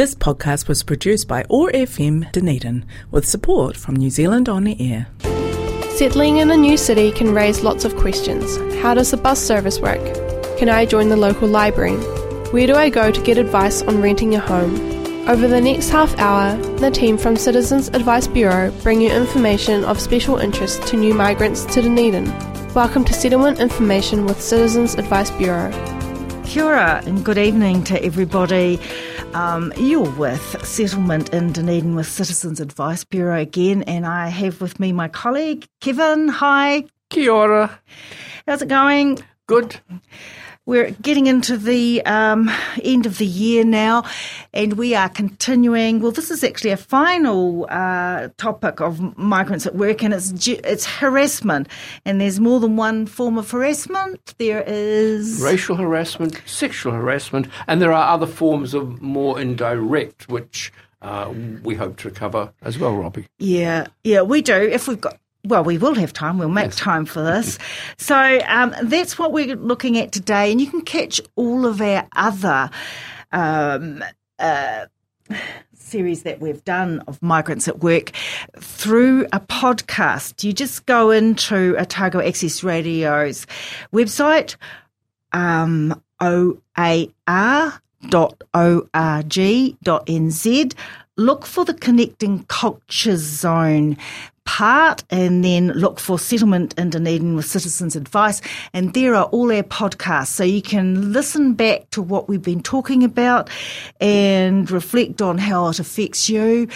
This podcast was produced by OAR FM Dunedin with support from New Zealand On the Air. Settling in a new city can raise lots of questions. How does the bus service work? Can I join the local library? Where do I go to get advice on renting a home? Over the next half hour, the team from Citizens Advice Bureau bring you information of special interest to new migrants to Dunedin. Welcome to Settlement Information with Citizens Advice Bureau. Kia ora and good evening to everybody. Um, you're with Settlement in Dunedin with Citizens Advice Bureau again, and I have with me my colleague Kevin. Hi. Kia ora. How's it going? Good. We're getting into the um, end of the year now, and we are continuing. Well, this is actually a final uh, topic of migrants at work, and it's it's harassment. And there's more than one form of harassment. There is racial harassment, sexual harassment, and there are other forms of more indirect, which uh, we hope to cover as well, Robbie. Yeah, yeah, we do. If we've got well, we will have time. We'll make yes. time for this. So um, that's what we're looking at today. And you can catch all of our other um, uh, series that we've done of migrants at work through a podcast. You just go into Otago Access Radio's website, um, oar.org.nz. Look for the Connecting Cultures Zone part and then look for Settlement in Dunedin with Citizens Advice. And there are all our podcasts. So you can listen back to what we've been talking about and reflect on how it affects you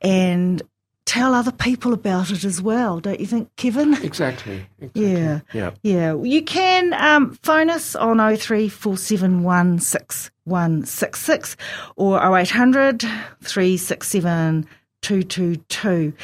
and tell other people about it as well, don't you think, Kevin? Exactly. exactly. Yeah. Yeah. Yeah. You can um, phone us on 034716 or 0800 367 222.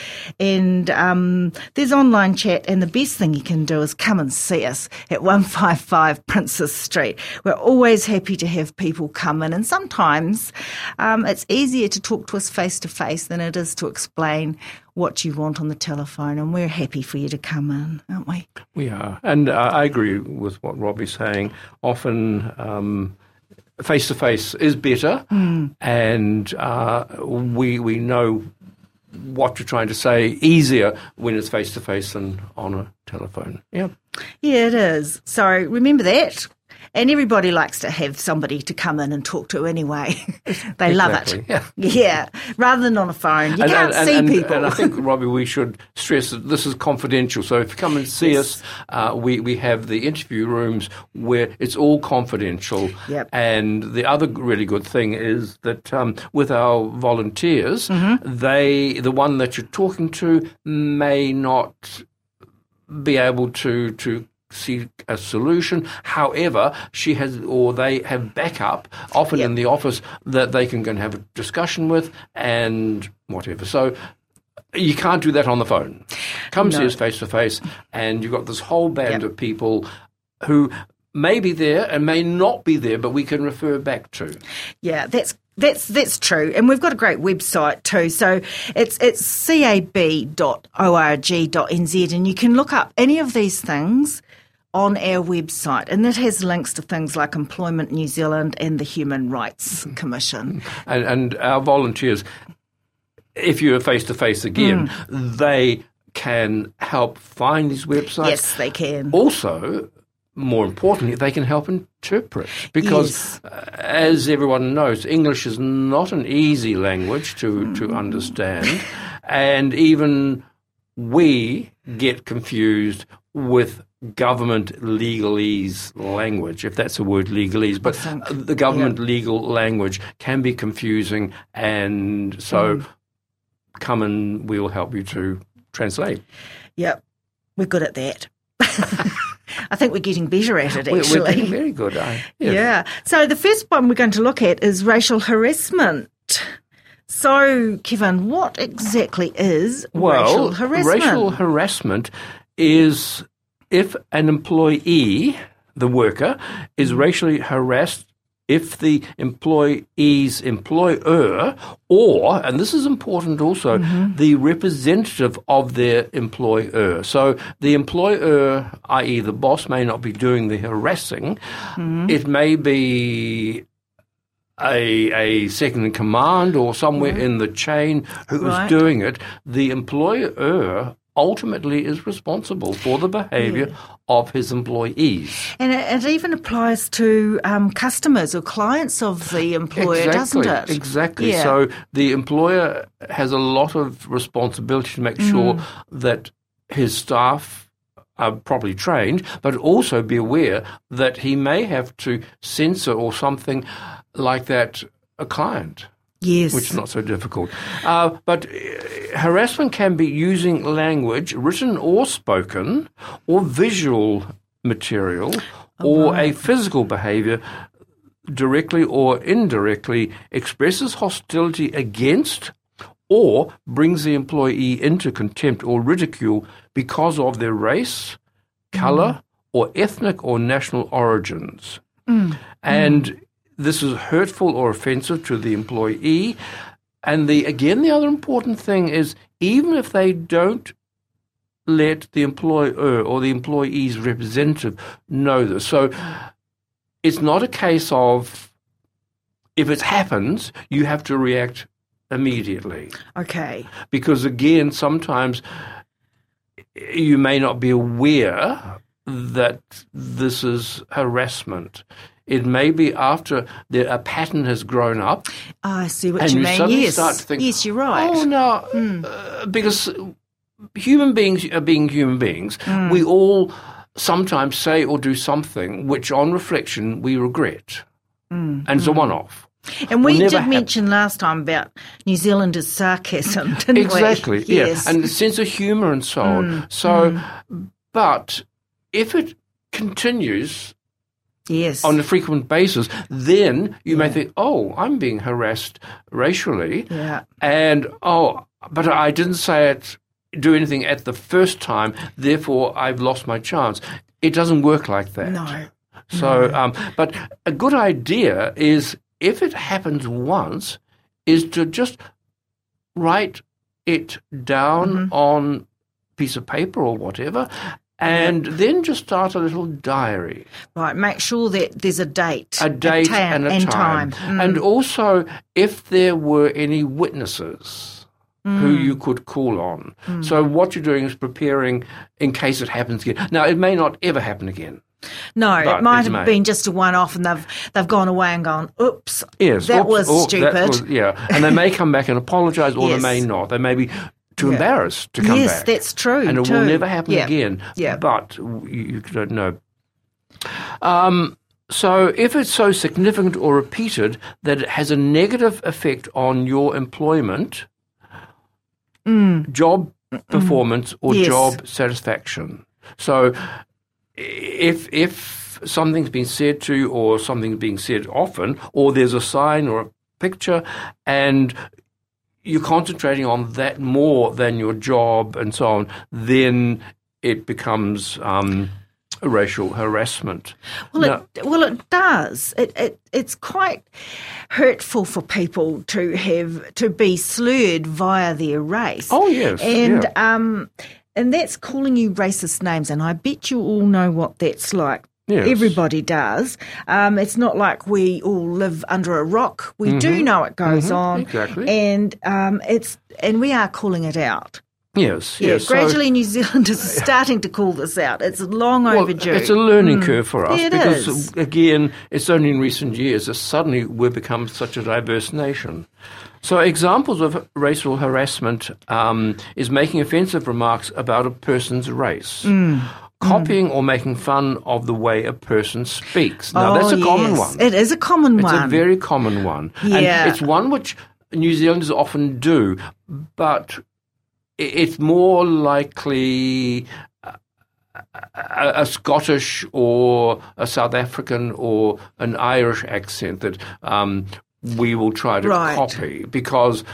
And um, there's online chat, and the best thing you can do is come and see us at 155 Princes Street. We're always happy to have people come in, and sometimes um, it's easier to talk to us face to face than it is to explain what you want on the telephone, and we're happy for you to come in, aren't we? We are, and uh, I agree with what Robbie's saying. Often, face to face is better, mm. and uh, we we know what you're trying to say easier when it's face to face than on a telephone. Yeah. Yeah, it is. So remember that. And everybody likes to have somebody to come in and talk to anyway. they love it. Yeah. yeah. Rather than on a phone. You and, can't and, see and, people. And I think, Robbie, we should stress that this is confidential. So if you come and see yes. us, uh, we, we have the interview rooms where it's all confidential. Yep. And the other really good thing is that um, with our volunteers, mm-hmm. they the one that you're talking to may not be able to to seek a solution. However, she has or they have backup often yep. in the office that they can go and have a discussion with and whatever. So you can't do that on the phone. Come no. see us face to face, and you've got this whole band yep. of people who may be there and may not be there, but we can refer back to. Yeah, that's that's that's true, and we've got a great website too. So it's it's cab.org.nz, and you can look up any of these things on our website, and that has links to things like Employment New Zealand and the Human Rights mm-hmm. Commission. And, and our volunteers, if you're face to face again, mm. they can help find these websites. Yes, they can. Also, more importantly, they can help interpret because, yes. uh, as everyone knows, English is not an easy language to, mm. to understand, and even we get confused with government legalese language, if that's a word, legalese. But the government yeah. legal language can be confusing, and so mm. come and we'll help you to translate. Yep, we're good at that. I think we're getting better at it, actually. We're, we're getting very good. yeah. yeah. So the first one we're going to look at is racial harassment. So, Kevin, what exactly is well, racial harassment? Racial harassment is if an employee, the worker, is racially harassed if the employee's employer or, and this is important also, mm-hmm. the representative of their employer. So the employer, i.e., the boss, may not be doing the harassing. Mm-hmm. It may be a, a second in command or somewhere in the chain who is Right. doing it, the employer ultimately is responsible for the behaviour of his employees. And it, it even applies to um, customers or clients of the employer, exactly, doesn't it? Exactly. Yeah. So the employer has a lot of responsibility to make Mm. sure that his staff are properly trained, but also be aware that he may have to censor or something like that a client. Yes. which is not so difficult. Uh, but uh, harassment can be using language, written or spoken, or visual material, or a physical behavior directly or indirectly expresses hostility against or brings the employee into contempt or ridicule because of their race, color, or ethnic or national origins. And this is hurtful or offensive to the employee. And the again, the other important thing is even if they don't let the employer or the employee's representative know this. So it's not a case of if it happens, you have to react immediately okay. because again sometimes you may not be aware that this is harassment it may be after the, a pattern has grown up I see what and you you mean. suddenly yes. start to think yes, you're right. oh no Hmm. uh, because human beings are being human beings Hmm. we all sometimes say or do something which on reflection we regret Hmm. and it's a one-off and we did mention last time about New Zealanders' sarcasm, didn't we? exactly Yes. yeah and the sense of humor and so on so but if it continues yes. on a frequent basis then you may think oh i'm being harassed racially yeah. and oh but i didn't say it do anything at the first time therefore i've lost my chance it doesn't work like that No. so, um, but a good idea is if it happens once, is to just write it down Mm-hmm. on piece of paper or whatever, and then just start a little diary, Right. Make sure that there's a date. a date ta- and a and time, time. and also if there were any witnesses. Who Mm. you could call on. So, what you're doing is preparing in case it happens again. Now, it may not ever happen again. No, But it might have may. been just a one-off, and they've they've gone away and gone, "Oops, Yes, that oops, was stupid." that was- yeah, and they may come back and apologise, or Yes. they may not. They may be too embarrassed to come yes, back. Yes, that's true. and it too. will never happen Yeah. again. Yeah. but you, don't know. Um, so, if it's so significant or repeated that it has a negative effect on your employment, job performance, or Mm. Yes. job satisfaction. So, if if something's been said to you or something's being said often, or there's a sign or a picture, and you're concentrating on that more than your job and so on, then it becomes um, racial harassment. Well, Now- it, well, it does. It, it it's quite hurtful for people to have to be slurred via their race. Oh, yes, and yeah. um, and that's calling you racist names. And I bet you all know what that's like. Yes. Everybody does. Um, it's not like we all live under a rock. We do know it goes on, Mm-hmm. exactly. and um, it's and we are calling it out. Yes, Yeah, yes. So- gradually New Zealanders are starting to call this out. It's long Well, overdue. It's a learning curve for us Yeah, it because, is. again, it's only in recent years that suddenly we've become such a diverse nation. So, examples of racial harassment um, is making offensive remarks about a person's race. Mm. Copying or making fun of the way a person speaks. Now, that's Oh, a common yes. one. It is a common It's one. It's a very common one. Yeah. And it's one which New Zealanders often do, but it's more likely a, a, a Scottish or a South African or an Irish accent that um, we will try to Right. copy because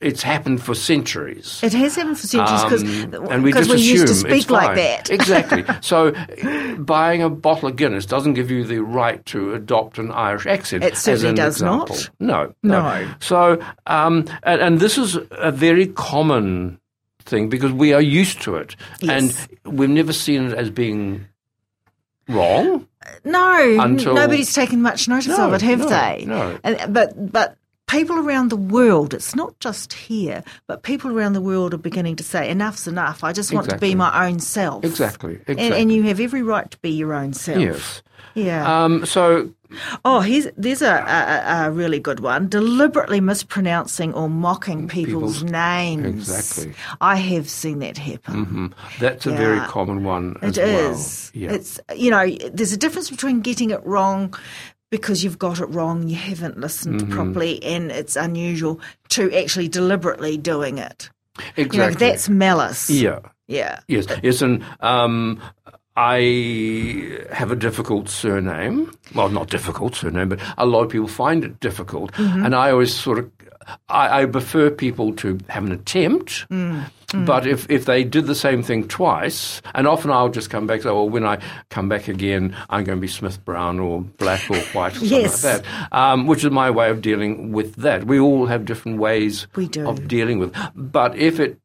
it's happened for centuries. It has happened for centuries because Um, and we just we assume used to it's speak like that. exactly. So, uh, buying a bottle of Guinness doesn't give you the right to adopt an Irish accent. It certainly does example. not. No, No. So, um, and, and this is a very common thing because we are used to it, Yes. and we've never seen it as being wrong. No, nobody's taken much notice No, of it, have no, they? no. And, but but people around the world, it's not just here, but people around the world are beginning to say, "Enough's enough. I just want to be my own self." Exactly. Exactly. And, and you have every right to be your own self. yes. Yeah. Um, so oh, here's there's a, a, a really good one. Deliberately mispronouncing or mocking people's, People's- names. Exactly. I have seen that happen. mm, that's a very common one as It well. is. Yeah. It's you know, there's a difference between getting it wrong because you've got it wrong, you haven't listened Mm-hmm. properly, and it's unusual to actually deliberately doing it. exactly. You know, that's malice. yeah. Yeah. Yes, yes, and um, I have a difficult surname. Well, not difficult surname, but a lot of people find it difficult, and I always sort of. I, I prefer people to have an attempt, but if, if they did the same thing twice, and often I'll just come back and say, well, when I come back again, I'm going to be Smith Brown or black or white or Yes. something like that, um, which is my way of dealing with that. We all have different ways We do. of dealing with, but if it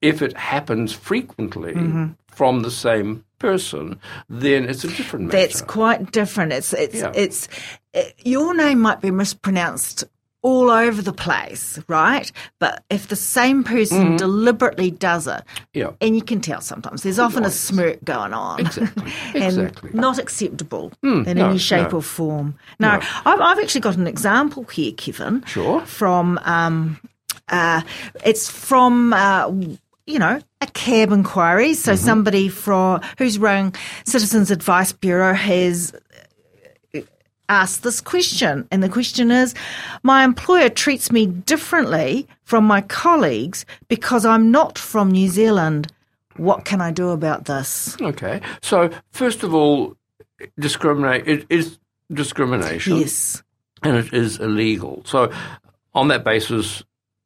if it happens frequently Mm-hmm. from the same person, then it's a different matter. That's quite different. It's it's Yeah. it's it, your name might be mispronounced all over the place, right? But if the same person Mm-hmm. deliberately does it, yeah. and you can tell sometimes there's often a smirk going on, Exactly, and exactly. Not acceptable in no, any shape no. or form. No, No. I've, I've actually got an example here, Kevin. Sure. From um, uh, it's from. Uh, you know, a cab inquiry. So Mm-hmm. somebody from who's rung Citizens Advice Bureau has asked this question, and the question is: My employer treats me differently from my colleagues because I'm not from New Zealand. What can I do about this? Okay. So first of all, discriminate. It is discrimination, Yes. and it is illegal. So on that basis.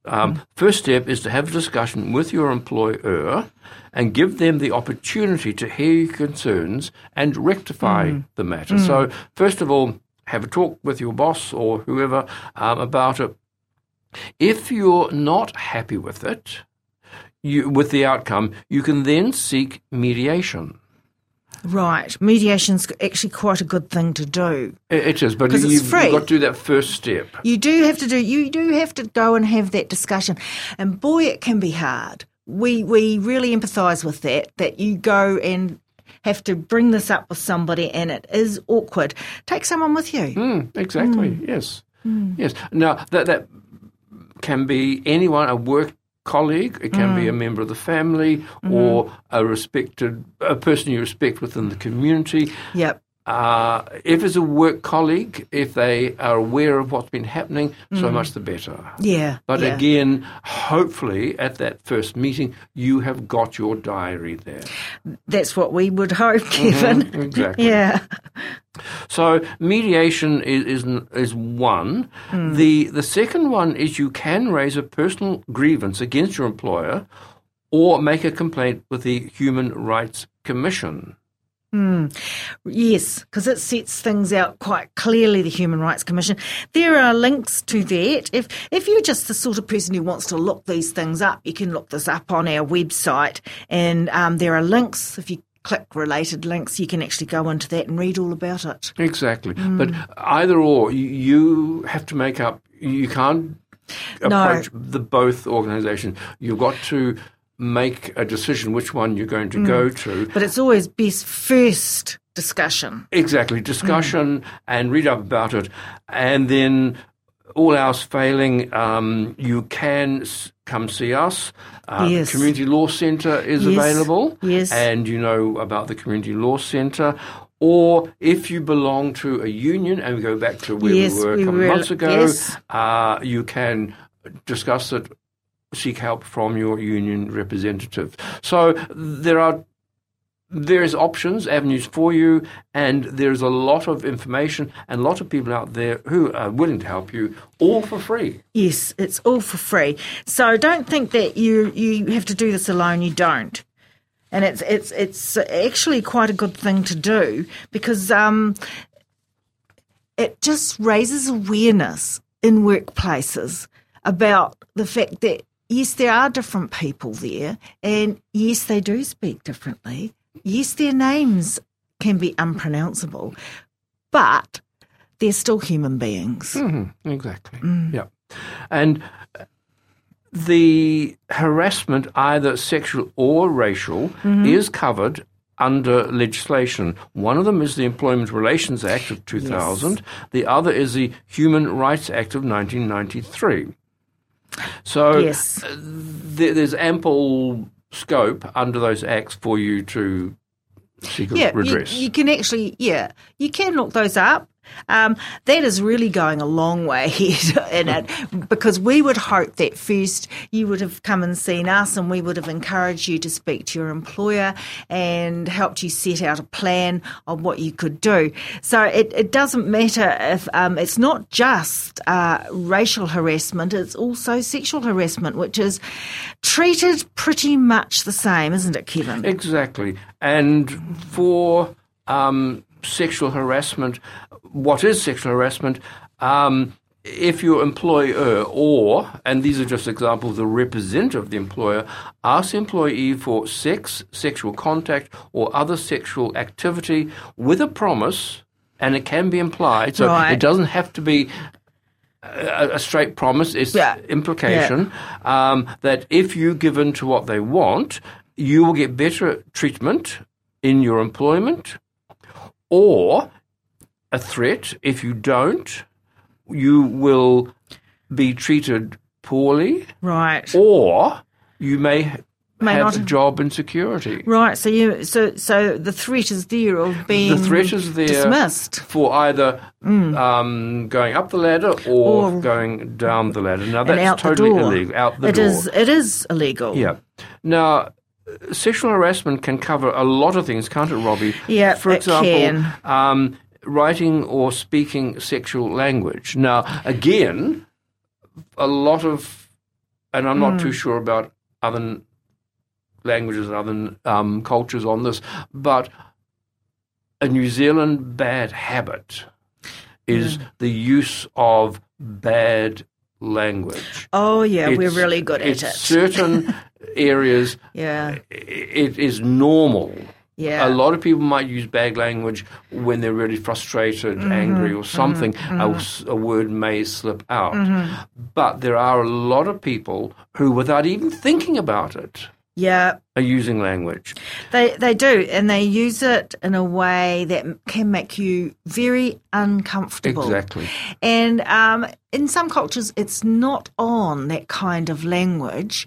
Um, mm-hmm. First step is to have a discussion with your employer and give them the opportunity to hear your concerns and rectify mm. the matter. Mm. So, first of all, have a talk with your boss or whoever um, about it. If you're not happy with it, you, with the outcome, you can then seek mediation. Right. Mediation's actually quite a good thing to do. It is, but 'Cause it's you've, free. you've got to do that first step. You do have to do. You do have to go and have that discussion, and boy, it can be hard. We we really empathise with that. That you go and have to bring this up with somebody, and it is awkward. Take someone with you. Mm, exactly. Hmm. Yes. Hmm. Yes. Now that that can be anyone, a work colleague. It can be a hmm. member of the family or a respected a person you respect within the community. Yep. Uh, if it's a work colleague, if they are aware of what's been happening, so mm. much the better. Yeah. But yeah. again, hopefully at that first meeting, you have got your diary there. that's what we would hope, mm-hmm, Kevin. exactly. Yeah. So mediation is is, is one. Mm. The the second one is you can raise a personal grievance against your employer, or make a complaint with the Human Rights Commission. Yes, because it sets things out quite clearly. The Human Rights Commission. There are links to that. If if you're just the sort of person who wants to look these things up, you can look this up on our website, and um, there are links. If you click related links, you can actually go into that and read all about it. Exactly. But either or, you, have to make up. You can't No. approach the both organisations. You've got to make a decision which one you're going to go to. But it's always best first discussion. Exactly, discussion and read up about it, and then all else failing, um, you can s- come see us. Uh, Yes. Community Law Centre is Yes, available, yes. and you know about the Community Law Centre. Or if you belong to a union, and we go back to where Yes, we were a we were- months ago, uh, you can discuss it, seek help from your union representative. So there are various options, avenues for you, and there's a lot of information and a lot of people out there who are willing to help you, all for free. Yes, it's all for free. So don't think that you you have to do this alone. You don't. And it's it's it's actually quite a good thing to do because um, it just raises awareness in workplaces about the fact that yes, there are different people there, and yes, they do speak differently. Yes, their names can be unpronounceable, but they're still human beings. Mhm, exactly. Yeah. And the harassment, either sexual or racial, is covered under legislation. One of them is the Employment Relations Act of 2000, the other is the Human Rights Act of 1993. So Yes. uh, there, there's ample scope under those acts for you to seek Yeah, you, redress. you can actually, yeah, you can look those up. Um, that is really going a long way in it because we would hope that first you would have come and seen us and we would have encouraged you to speak to your employer and helped you set out a plan of what you could do. So it, it doesn't matter if um, it's not just uh, racial harassment, it's also sexual harassment, which is treated pretty much the same, isn't it, Kevin? Exactly. And for um, sexual harassment, what is sexual harassment? Um, if your employer or, and these are just examples, the representative of the employer asks the employee for sex, sexual contact, or other sexual activity with a promise, and it can be implied, so Right. it doesn't have to be a, a straight promise, it's Yeah. implication um, that if you give in to what they want, you will get better treatment in your employment, or a threat if you don't, you will be treated poorly, Right. or you may, May have not- job insecurity. Right, so you so so the threat is there of being The threat is there dismissed. for either um, going up the ladder or, Or- going down the ladder. Now that's out totally the door. illegal. Out the It door. is it is illegal. Yeah. Now, sexual harassment can cover a lot of things, can't it, Robbie? Yeah, For example. Um, writing or speaking sexual language. Now, again, a lot of, and I'm not Hmm. too sure about other languages and other um, cultures on this, but a New Zealand bad habit is Hmm. the use of bad language. Oh yeah, we're really good at it. Certain areas, yeah. it is normal. Yeah. A lot of people might use bad language when they're really frustrated, Mm-hmm. angry, or something. A word may slip out. Mm-hmm. But there are a lot of people who, without even thinking about it, Yeah. are using language. They they do, and they use it in a way that can make you very uncomfortable. Exactly. And um, in some cultures, it's not on that kind of language.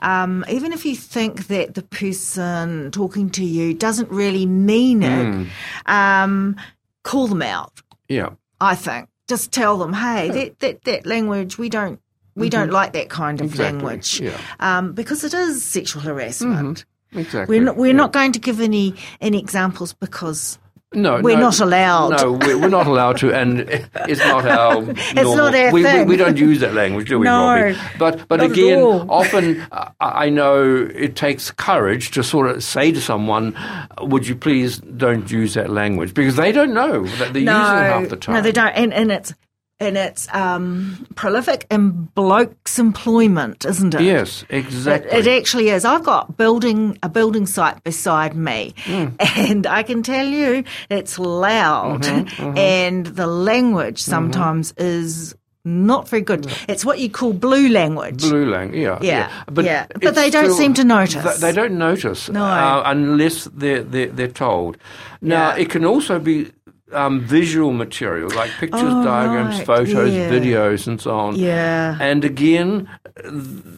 Um, even if you think that the person talking to you doesn't really mean it, um, call them out. Yeah. I think just tell them, hey, that, that, that language we don't we don't like that kind of Mm-hmm. Exactly, language yeah. um, because it is sexual harassment. Exactly. We're not, we're yeah. not going to give any any examples because No, we're no, not allowed. No, we're, we're not allowed to, and it's not our. normal, not our we, we, thing. we don't use that language, do we, No, Robbie? But but again, often uh, I know it takes courage to sort of say to someone, "Would you please don't use that language?" Because they don't know that they're no, using it half the time. no, they don't, and and it's and it's um, prolific in blokes' employment, isn't it? Yes, exactly. it actually is. I've got building a building site beside me, Hmm. and I can tell you it's loud, Mm-hmm, and the language sometimes is not very good. It's what you call blue language. Blue language, yeah, Yeah, yeah. But it's they don't seem to notice. They, they don't notice, No. uh, unless they're, they're they're told. Now, Yeah. it can also be um, visual material like pictures, Oh, diagrams, right, photos, yeah. videos, and so on. Yeah. And again,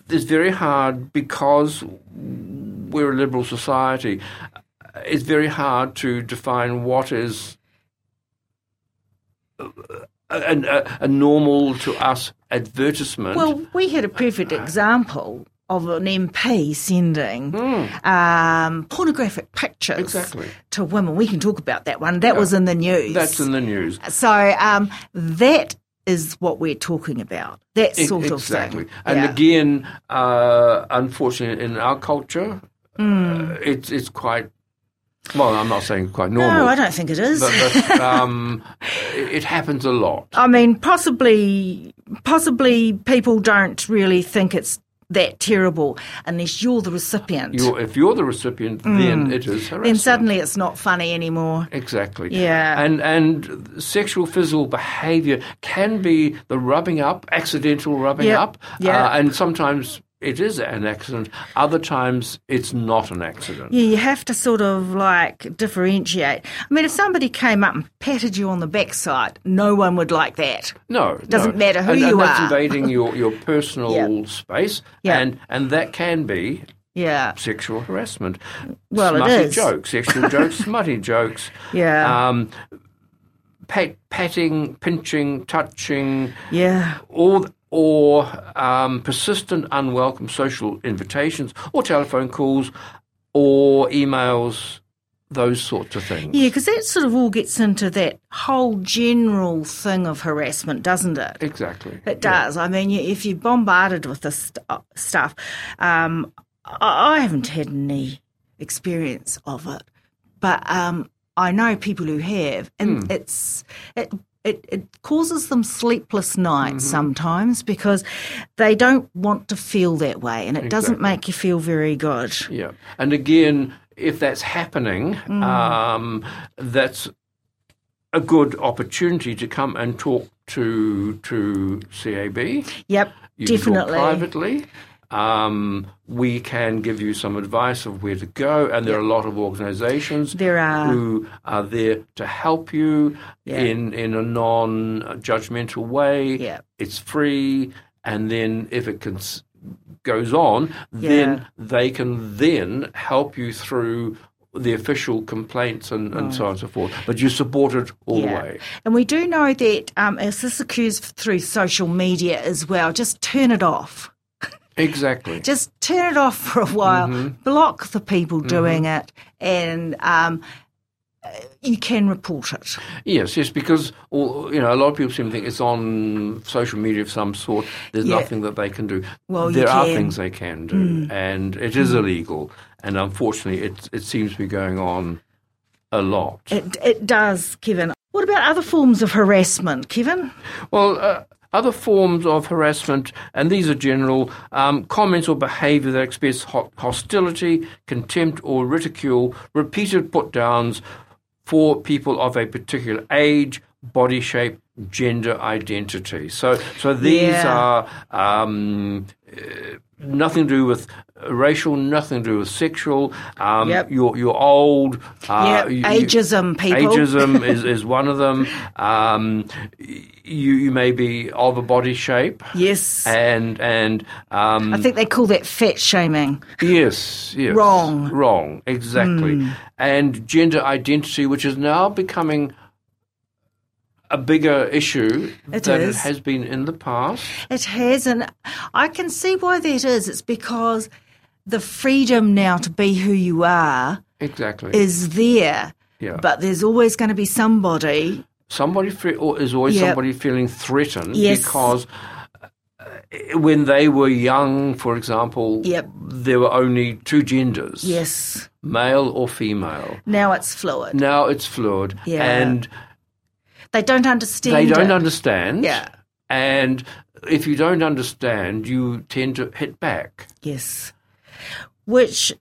it's very hard because we're a liberal society. It's very hard to define what is a, a, a normal to us advertisement. Well, we had a perfect example of an MP sending um, pornographic pictures Hmm. Exactly. to women. We can talk about that one. That was in the news. That's in the news. so um, that is what we're talking about. That sort exactly. of thing. Exactly. And Yeah. again, uh, unfortunately, in our culture, Hmm. uh, it's it's quite. Well, I'm not saying quite normal. no, I don't think it is. but, but um, it, it happens a lot. I mean, possibly, possibly people don't really think it's that terrible unless you're the recipient. You're, if you're the recipient, then it is harassment. then suddenly it's not funny anymore. Exactly. Yeah. And and sexual physical behaviour can be the rubbing up, accidental rubbing Yep. up, Yeah. uh, and sometimes it is an accident. Other times it's not an accident. Yeah, you have to sort of like differentiate. I mean, if somebody came up and patted you on the backside, no one would like that. No, it Doesn't no. matter who and, you and that's are. invading your, your personal Yeah. space, Yeah. and and that can be Yeah. sexual harassment. Well, it smutty is. jokes, sexual jokes, smutty jokes. Yeah. Um, pat, patting, pinching, touching, Yeah. or or um, persistent unwelcome social invitations, or telephone calls, or emails, those sorts of things. Yeah, because that sort of all gets into that whole general thing of harassment, doesn't it? Exactly. It does. I mean, if you're bombarded with this st- uh, stuff, um, I haven't had any experience of it, but um, I know people who have, and Hmm. it's it. It, it causes them sleepless nights Mm-hmm. sometimes because they don't want to feel that way, and it doesn't make you feel very good. Yeah, and again, if that's happening, Mm. um, that's a good opportunity to come and talk to to CAB. Yep, You definitely. privately. Um, we can give you some advice of where to go, and there are a lot of organisations There are. who are there to help you Yeah. in in a non-judgmental way. Yeah. It's free, and then if it can, goes on, then they can then help you through the official complaints and, and so on and so forth. But you support it all the way. And we do know that um, as this occurs through social media as well, just turn it off. Exactly. Just turn it off for a while, Mm-hmm. block the people doing it, and um, you can report it. Yes, yes, because all, you know a lot of people seem to think it's on social media of some sort. There's Yeah. nothing that they can do. Well, there are. Mm. things they can do, and it is illegal. And unfortunately, it it seems to be going on a lot. It, it does, Kevin. What about other forms of harassment, Kevin? Well, uh, other forms of harassment, and these are general um, comments or behaviour that express hostility, contempt, or ridicule, repeated put downs for people of a particular age, body shape, gender identity. So, so these Yeah. are um, nothing to do with racial, nothing to do with sexual. Um, Yep. You're you're old. Uh, you- ageism, people. Ageism is, is one of them. Um, you you may be of a body shape. Yes. And and um, I think they call that fat shaming. yes, yes, Wrong. Wrong, exactly. And gender identity, which is now becoming a bigger issue It than is. it has been in the past. It has, and I can see why that is. It's because the freedom now to be who you are Exactly. is there. Yeah. But there's always going to be somebody. somebody fe- or is always Yep. somebody feeling threatened Yes. because uh, when they were young, for example, Yep. there were only two genders, Yes. male or female. Now it's fluid. Now it's fluid, Yeah. and They don't understand. they don't it. understand. Yeah. And if you don't understand, you tend to hit back. Yes. Which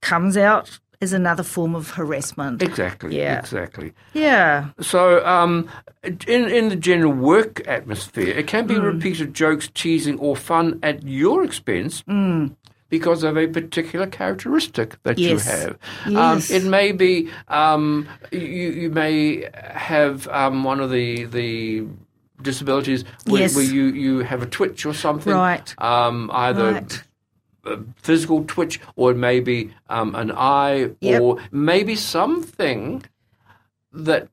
comes out as another form of harassment. Exactly. Yeah. Exactly. Yeah. So, um, in in the general work atmosphere, it can be Mm. repeated jokes, teasing, or fun at your expense. Because of a particular characteristic that. Yes. you have, Yes. um, it may be um, you. You may have um, one of the the disabilities where, Yes. where you, you have a twitch or something, Right. Um, either Right. a physical twitch, or it may be um, an eye, Yep. or maybe something that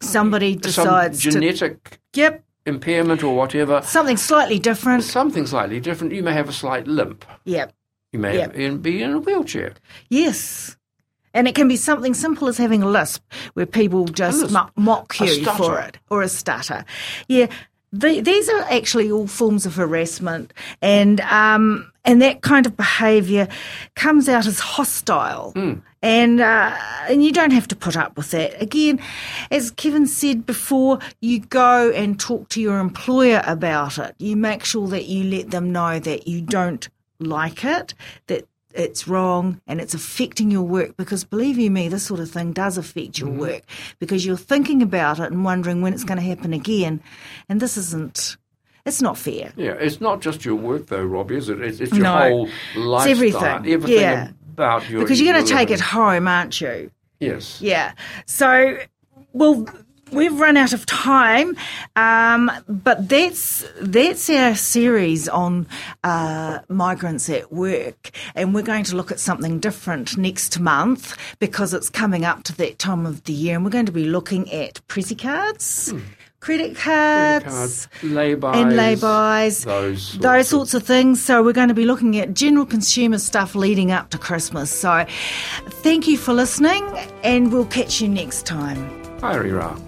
Somebody some decides to. genetic Yep. impairment or whatever, Something slightly different. something slightly different. You may have a slight limp. Yep. You may Yep. have- be in a wheelchair. Yes. And it can be something simple as having a lisp, where people just mo- mock you for it, or a stutter. Yeah, the, these are actually all forms of harassment, and um, and that kind of behaviour comes out as hostile. Hmm. And uh, and you don't have to put up with that. Again, as Kevin said before, you go and talk to your employer about it. You make sure that you let them know that you don't like it, that it's wrong and it's affecting your work because believe you me, this sort of thing does affect your mm-hmm. work because you're thinking about it and wondering when it's going to happen again. And this isn't, it's not fair. Yeah, it's not just your work though, Robbie, is it? It's, it's your No. whole lifestyle. everything. Everything Yeah. about your Because you're going to take it home, aren't you? Yes. Yeah. So, well, we've run out of time, um, but that's that's our series on uh, migrants at work, and we're going to look at something different next month because it's coming up to that time of the year, and we're going to be looking at Prezzy cards. Credit cards, Cards, lay-bys, and lay-bys, those sorts those of- sorts of things. So we're going to be looking at general consumer stuff leading up to Christmas. So thank you for listening, and we'll catch you next time. Haere rā.